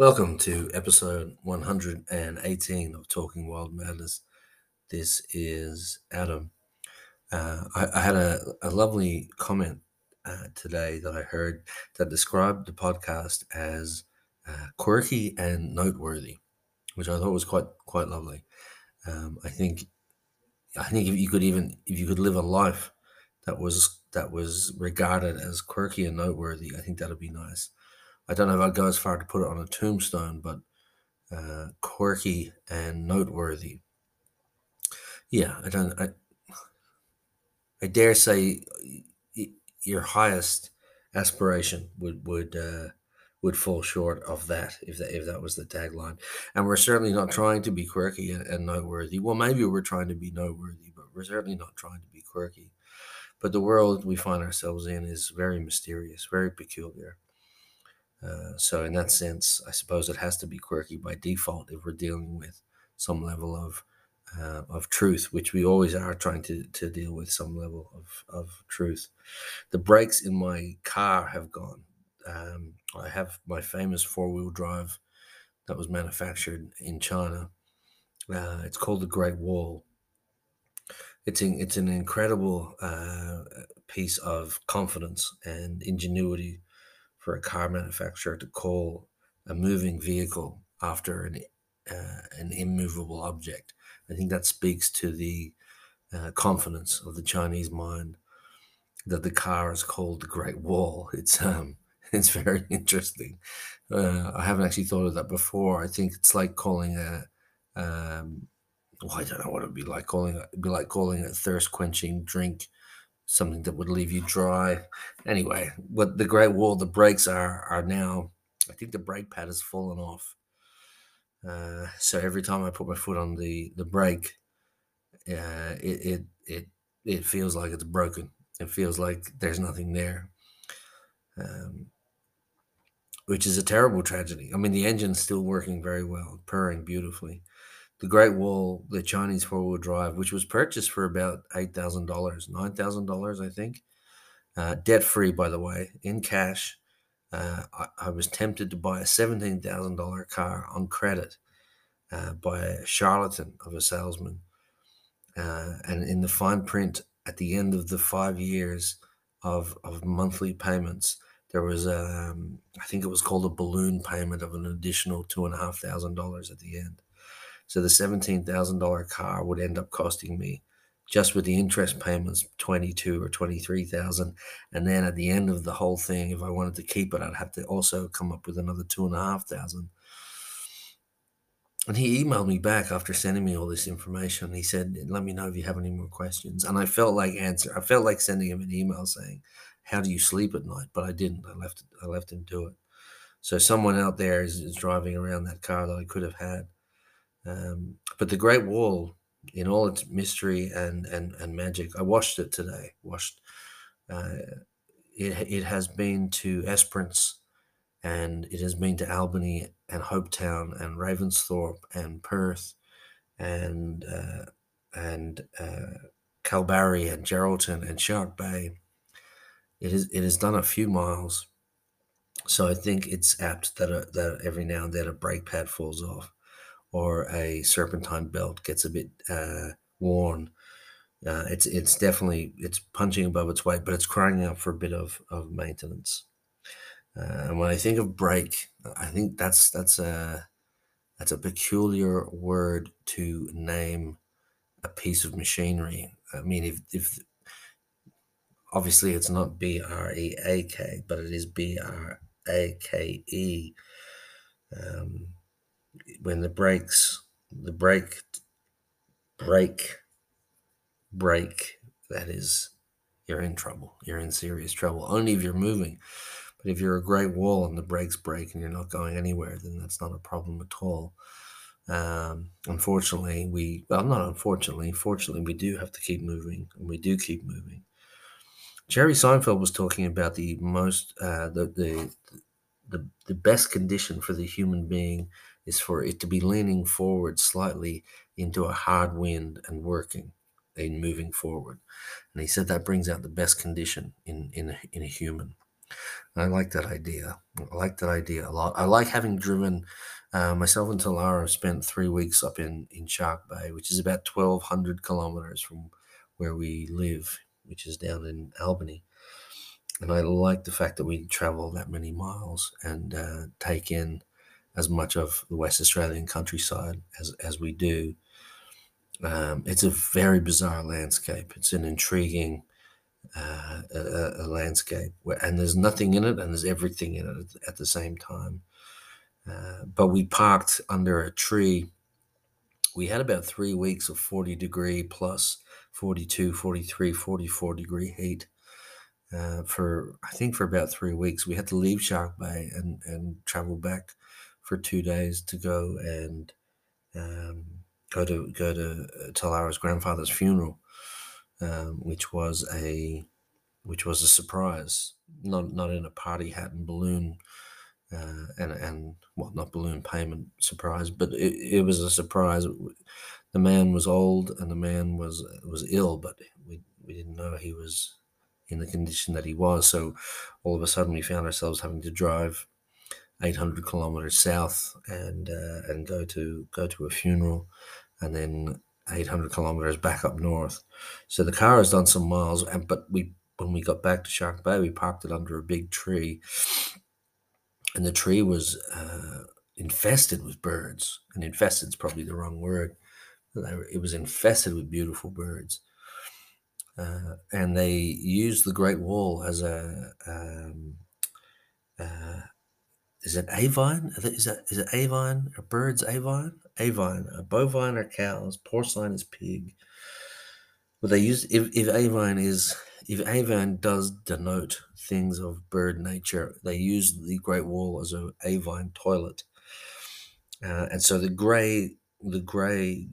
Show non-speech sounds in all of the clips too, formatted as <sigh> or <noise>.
Welcome to episode 118 of Talking Wild Madness. This is Adam. Uh, I, I, had a, a lovely comment uh, today that I heard that described the podcast as uh, quirky and noteworthy, which I thought was quite quite lovely. Um, I think I think if you could even if you could live a life that was that was regarded as quirky and noteworthy, I think that'd be nice. I don't know if I'd go as far to put it on a tombstone, but uh, quirky and noteworthy. Yeah, I don't. I, I dare say your highest aspiration would would uh, would fall short of that if that if that was the tagline. And we're certainly not trying to be quirky and, and noteworthy. Well, maybe we're trying to be noteworthy, but we're certainly not trying to be quirky. But the world we find ourselves in is very mysterious, very peculiar. Uh, so in that sense, I suppose it has to be quirky by default if we're dealing with some level of uh, of truth, which we always are trying to, to deal with some level of, of truth. The brakes in my car have gone. Um, I have my famous four wheel drive that was manufactured in China. Uh, it's called the Great Wall. It's an, it's an incredible uh, piece of confidence and ingenuity for a car manufacturer to call a moving vehicle after an uh, an immovable object. I think that speaks to the uh, confidence of the Chinese mind that the car is called the Great Wall. <laughs> It's um, <laughs> it's very interesting. Uh, I haven't actually thought of that before. I think it's like calling a um, well, I don't know what it'd be like calling it. It'd be like calling a thirst quenching drink something that would leave you dry. Anyway, what the Great Wall, the brakes are are now. I think the brake pad has fallen off. Uh, so every time I put my foot on the the brake, uh, it, it it it feels like it's broken. It feels like there's nothing there, um, which is a terrible tragedy. I mean, the engine's still working very well, purring beautifully, the Great Wall, the Chinese four wheel drive, which was purchased for about eight thousand dollars, nine thousand dollars, I think, uh, debt free, by the way, in cash. Uh, I, I, was tempted to buy a seventeen thousand dollar car on credit uh, by a charlatan of a salesman, uh, and in the fine print at the end of the five years of of monthly payments, there was um, I think it was called a balloon payment of an additional two and a half thousand dollars at the end. So the $17,000 car would end up costing me just with the interest payments 22 or 23,000. And then at the end of the whole thing, if I wanted to keep it, I'd have to also come up with another two and a half thousand. And he emailed me back after sending me all this information. He said, "Let me know if you have any more questions." And I felt like answer. I felt like sending him an email saying, "How do you sleep at night?" But I didn't. I left. I left him do it. So someone out there is, is driving around that car that I could have had um, but the Great Wall, in all its mystery and and and magic, I watched it today. Watched. Uh, it it has been to Esperance, and it has been to Albany and Hopetoun and Ravensthorpe and Perth, and uh, and uh, Kalbarri and Geraldton and Shark Bay. It is it has done a few miles, so I think it's apt that a, that every now and then a brake pad falls off or a serpentine belt gets a bit uh, worn, uh, it's it's definitely it's punching above its weight, but it's crying out for a bit of of maintenance. Uh, and when I think of brake, I think that's that's a that's a peculiar word to name a piece of machinery. I mean, if if obviously it's not B R E A K, but it is B R A K E. Um, when the brakes, the brake, break, break, that is, you're in trouble. You're in serious trouble. Only if you're moving. But if you're a great wall and the brakes break and you're not going anywhere, then that's not a problem at all. Um, unfortunately, we, well, not unfortunately, fortunately, we do have to keep moving and we do keep moving. Jerry Seinfeld was talking about the most, uh, the, the, the, the best condition for the human being is for it to be leaning forward slightly into a hard wind and working and moving forward. And he said that brings out the best condition in, in, a, in a human. I like that idea. I like that idea a lot. I like having driven uh, myself and Talara spent three weeks up in, in Shark Bay, which is about 1,200 kilometers from where we live, which is down in Albany. And I like the fact that we travel that many miles and uh, take in as much of the West Australian countryside as, as we do. Um, it's a very bizarre landscape. It's an intriguing uh, a, a, landscape, where, and there's nothing in it, and there's everything in it at, the same time. Uh, but we parked under a tree. We had about three weeks of 40 degree plus 42, 43, 44 degree heat uh, for, I think, for about three weeks. We had to leave Shark Bay and, and travel back for two days to go and um, go to go to Talara's grandfather's funeral, um, which was a which was a surprise, not not in a party hat and balloon uh, and and well, not balloon payment surprise, but it, it was a surprise. The man was old and the man was was ill, but we we didn't know he was in the condition that he was. So all of a sudden, we found ourselves having to drive 800 kilometers south and uh, and go to go to a funeral, and then 800 kilometers back up north. So the car has done some miles, and but we when we got back to Shark Bay, we parked it under a big tree and the tree was uh, infested with birds. And infested is probably the wrong word. It was infested with beautiful birds. Uh, and they used the Great Wall as a um, uh, is it avine? Is it is it avine? Are birds avine? Avine. A bovine are cows. Porcine is pig. But they use if, if avine is if avine does denote things of bird nature, they use the Great Wall as a avine toilet, uh, and so the grey the grey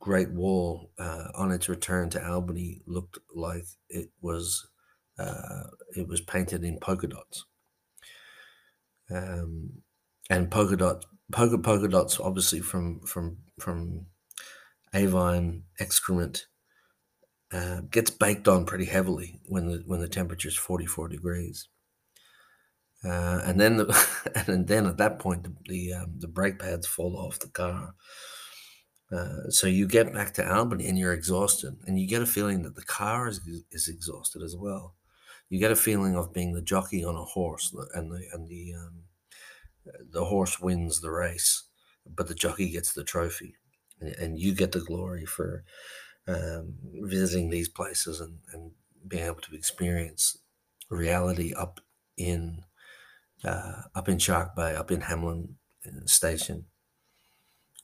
Great Wall uh, on its return to Albany looked like it was uh, it was painted in polka dots, um, and polka dot polka polka dots obviously from from from avine excrement uh, gets baked on pretty heavily when the when the temperature is 44 degrees. Uh, and then the, <laughs> and then at that point the the, um, the brake pads fall off the car. Uh, so you get back to Albany and you're exhausted, and you get a feeling that the car is is exhausted as well. You get a feeling of being the jockey on a horse, and the and the um, the horse wins the race, but the jockey gets the trophy, and, you get the glory for um, visiting these places and, and being able to experience reality up in uh, up in Shark Bay, up in Hamelin uh, Station.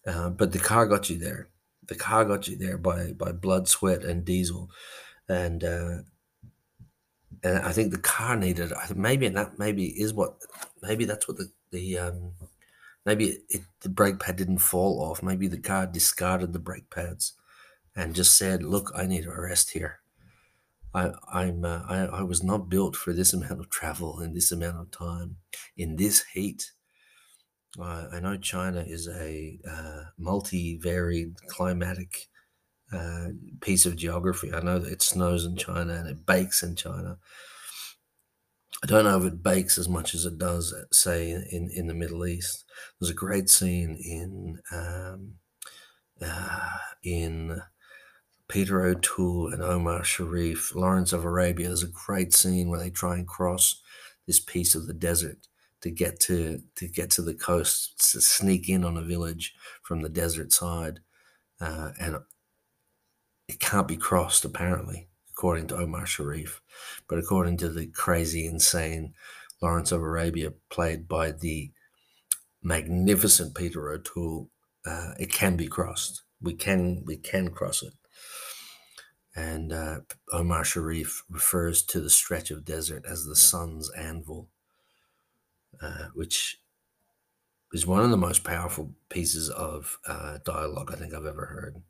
Uh, but the car got you there. The car got you there by by blood, sweat, and diesel, and uh, and I think the car needed. I think Maybe that maybe is what maybe that's what the the um, maybe it, the brake pad didn't fall off. Maybe the car discarded the brake pads and just said, "Look, I need a rest here. I, I'm uh, I, I was not built for this amount of travel in this amount of time in this heat." Uh, I know China is a uh, multi-varied climatic uh, piece of geography. I know that it snows in China and it bakes in China. I don't know if it bakes as much as it does, say, in, in the Middle East. There's a great scene in um, uh, in Peter O'Toole and Omar Sharif, Lawrence of Arabia. There's a great scene where they try and cross this piece of the desert to get to to get to the coast, to sneak in on a village from the desert side, uh, and it can't be crossed apparently, according to Omar Sharif, but according to the crazy, insane Lawrence of Arabia, played by the magnificent Peter O'Toole, uh, it can be crossed. We can we can cross it. And uh, Omar Sharif refers to the stretch of desert as the sun's anvil, uh, which is one of the most powerful pieces of uh, dialogue I think I've ever heard.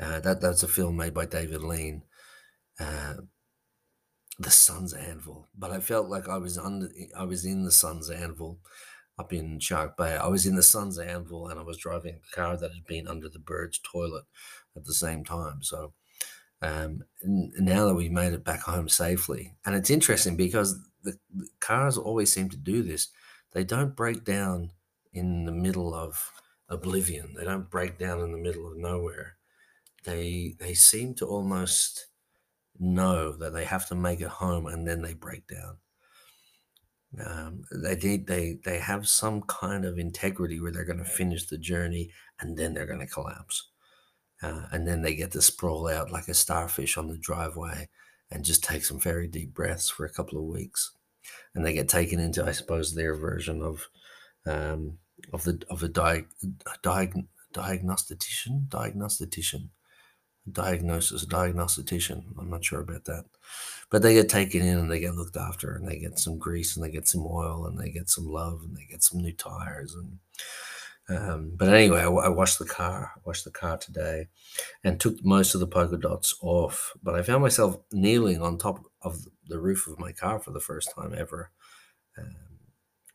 Uh, that that's a film made by David Lean, uh, the sun's anvil. But I felt like I was under, I was in the sun's anvil up in Shark Bay. I was in the sun's anvil, and I was driving a car that had been under the bird's toilet at the same time. So um, now that we've made it back home safely, and it's interesting because the, the cars always seem to do this. They don't break down in the middle of oblivion. They don't break down in the middle of nowhere. They they seem to almost know that they have to make it home and then they break down. Um, they need they they have some kind of integrity where they're going to finish the journey and then they're going to collapse, uh, and then they get to sprawl out like a starfish on the driveway and just take some very deep breaths for a couple of weeks, and they get taken into I suppose their version of um, of the of a di- diag- diagnostician diagnostician diagnosis diagnostician. I'm not sure about that but they get taken in and they get looked after and they get some grease and they get some oil and they get some love and they get some new tires and um, but anyway, I, I, washed the car. I washed the car today, and took most of the polka dots off. But I found myself kneeling on top of the roof of my car for the first time ever, um,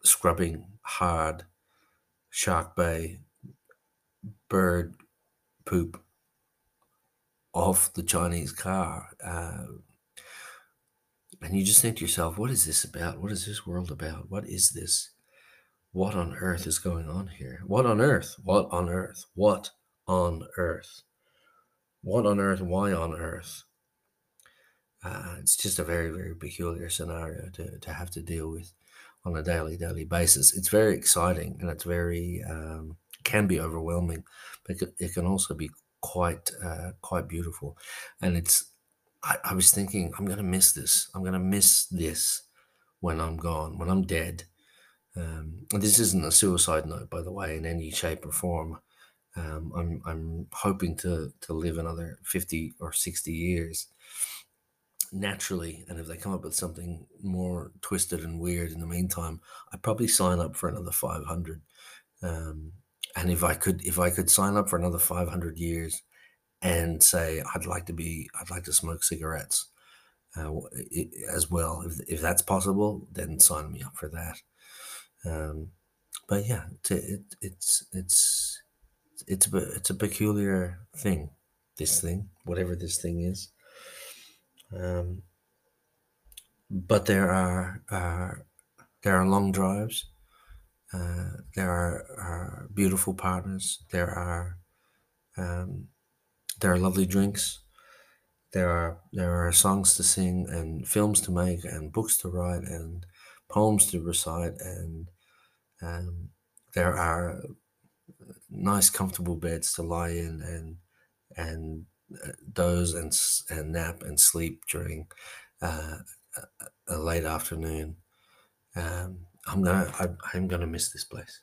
scrubbing hard Shark Bay bird poop off the Chinese car. Uh, and you just think to yourself, what is this about? What is this world about? What is this? What on earth is going on here? What on earth? What on earth? What on earth? What on earth? Why on earth? Uh, it's just a very, very peculiar scenario to, to have to deal with on a daily, daily basis. It's very exciting and it's very, um, can be overwhelming, but it can also be quite, uh, quite beautiful. And it's I, I was thinking, I'm to miss this. I'm to miss this when I'm gone, when I'm dead. Um, this isn't a suicide note, by the way, in any shape or form. Um, I'm I'm hoping to to live another fifty or sixty years naturally, and if they come up with something more twisted and weird in the meantime, I'd probably sign up for another five hundred. Um, and if I could, if I could sign up for another five hundred years, and say, I'd like to be, I'd like to smoke cigarettes uh, as well. If, if that's possible, then sign me up for that. Um, but yeah, it's, it, it's, it's, it's, a, it's a peculiar thing, this thing, whatever this thing is. Um, but there are, there are long drives. Uh, there are, are, beautiful partners. There are um, there are lovely drinks. There are there are songs to sing and films to make and books to write and poems to recite and um, there are nice comfortable beds to lie in and and uh, doze and and nap and sleep during uh, a, a late afternoon. Um, I'm gonna I, I'm gonna miss this place.